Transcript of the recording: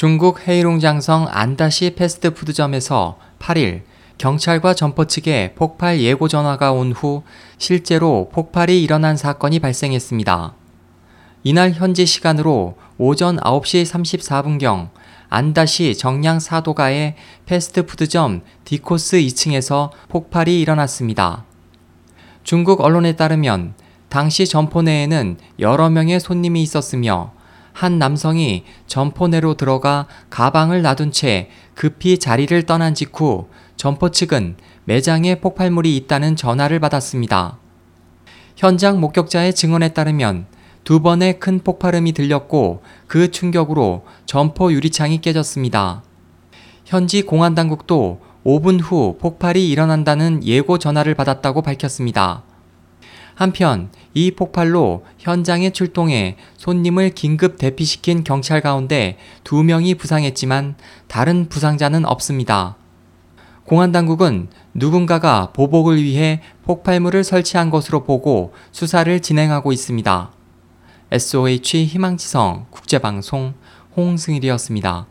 중국 헤이롱장성 안다시 패스트푸드점에서 8일 경찰과 점포 측에 폭발 예고 전화가 온 후 실제로 폭발이 일어난 사건이 발생했습니다. 이날 현지 시간으로 오전 9시 34분경 안다시 정량 사도가의 패스트푸드점 디코스 2층에서 폭발이 일어났습니다. 중국 언론에 따르면 당시 점포 내에는 여러 명의 손님이 있었으며 한 남성이 점포 내로 들어가 가방을 놔둔 채 급히 자리를 떠난 직후 점포 측은 매장에 폭발물이 있다는 전화를 받았습니다. 현장 목격자의 증언에 따르면 두 번의 큰 폭발음이 들렸고 그 충격으로 점포 유리창이 깨졌습니다. 현지 공안 당국도 5분 후 폭발이 일어난다는 예고 전화를 받았다고 밝혔습니다. 한편 이 폭발로 현장에 출동해 손님을 긴급 대피시킨 경찰 가운데 두 명이 부상했지만 다른 부상자는 없습니다. 공안 당국은 누군가가 보복을 위해 폭발물을 설치한 것으로 보고 수사를 진행하고 있습니다. SOH 희망지성 국제방송 홍승일이었습니다.